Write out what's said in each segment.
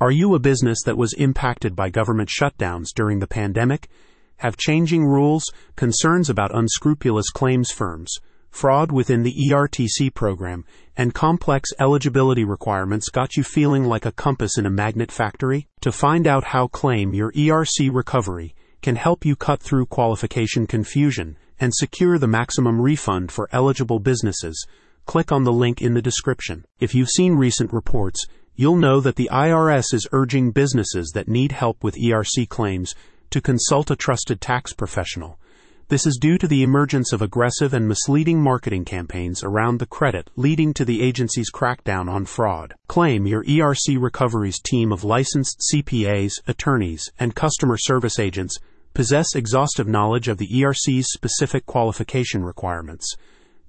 Are you a business that was impacted by government shutdowns during the pandemic? Have changing rules, concerns about unscrupulous claims firms, fraud within the ERTC program, and complex eligibility requirements got you feeling like a compass in a magnet factory? To find out how Claim Your ERC Recovery can help you cut through qualification confusion and secure the maximum refund for eligible businesses, click on the link in the description. If you've seen recent reports, you'll know that the IRS is urging businesses that need help with ERC claims to consult a trusted tax professional. This is due to the emergence of aggressive and misleading marketing campaigns around the credit, leading to the agency's crackdown on fraud. Claim your ERC Recovery's team of licensed CPAs, attorneys, and customer service agents possess exhaustive knowledge of the ERC's specific qualification requirements.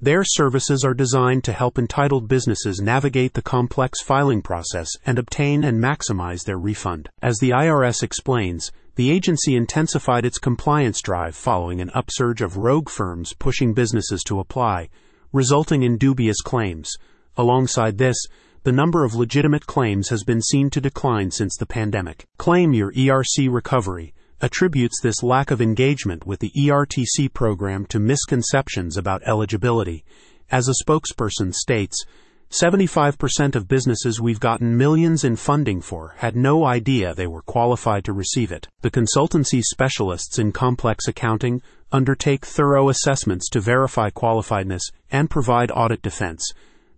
Their services are designed to help entitled businesses navigate the complex filing process and obtain and maximize their refund. As the IRS explains, the agency intensified its compliance drive following an upsurge of rogue firms pushing businesses to apply, resulting in dubious claims. Alongside this, the number of legitimate claims has been seen to decline since the pandemic. Claim your ERC recovery attributes this lack of engagement with the ERTC program to misconceptions about eligibility. As a spokesperson states, 75% of businesses we've gotten millions in funding for had no idea they were qualified to receive it. The consultancy specialists in complex accounting undertake thorough assessments to verify qualifiedness and provide audit defense.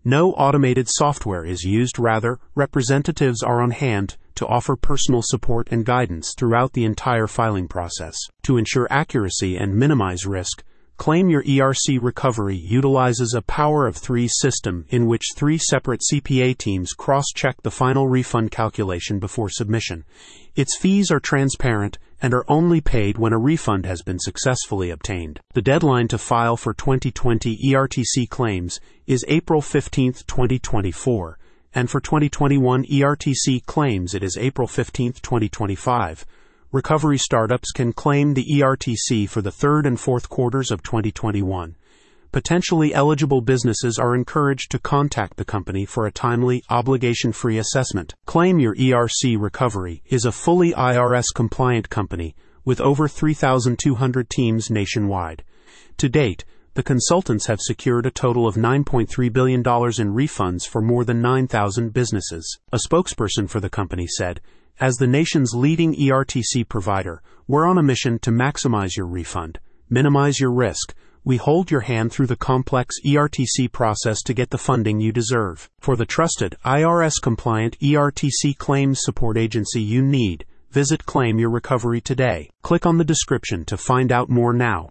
No automated software is used, rather, representatives are on hand to offer personal support and guidance throughout the entire filing process. To ensure accuracy and minimize risk, Claim Your ERC Recovery utilizes a power of three system in which three separate CPA teams cross check the final refund calculation before submission. Its fees are transparent and are only paid when a refund has been successfully obtained. The deadline to file for 2020 ERTC claims is April 15, 2024 and for 2021 ERTC claims it is April 15, 2025. Recovery startups can claim the ERTC for the third and fourth quarters of 2021. Potentially eligible businesses are encouraged to contact the company for a timely, obligation free assessment. Claim Your ERC Recovery is a fully IRS compliant company with over 3,200 teams nationwide. To date, the consultants have secured a total of $9.3 billion in refunds for more than 9,000 businesses. A spokesperson for the company said, As the nation's leading ERTC provider, we're on a mission to maximize your refund, minimize your risk. We hold your hand through the complex ERTC process to get the funding you deserve. For the trusted, IRS compliant ERTC claims support agency you need, visit Claim Your Recovery today. Click on the description to find out more now.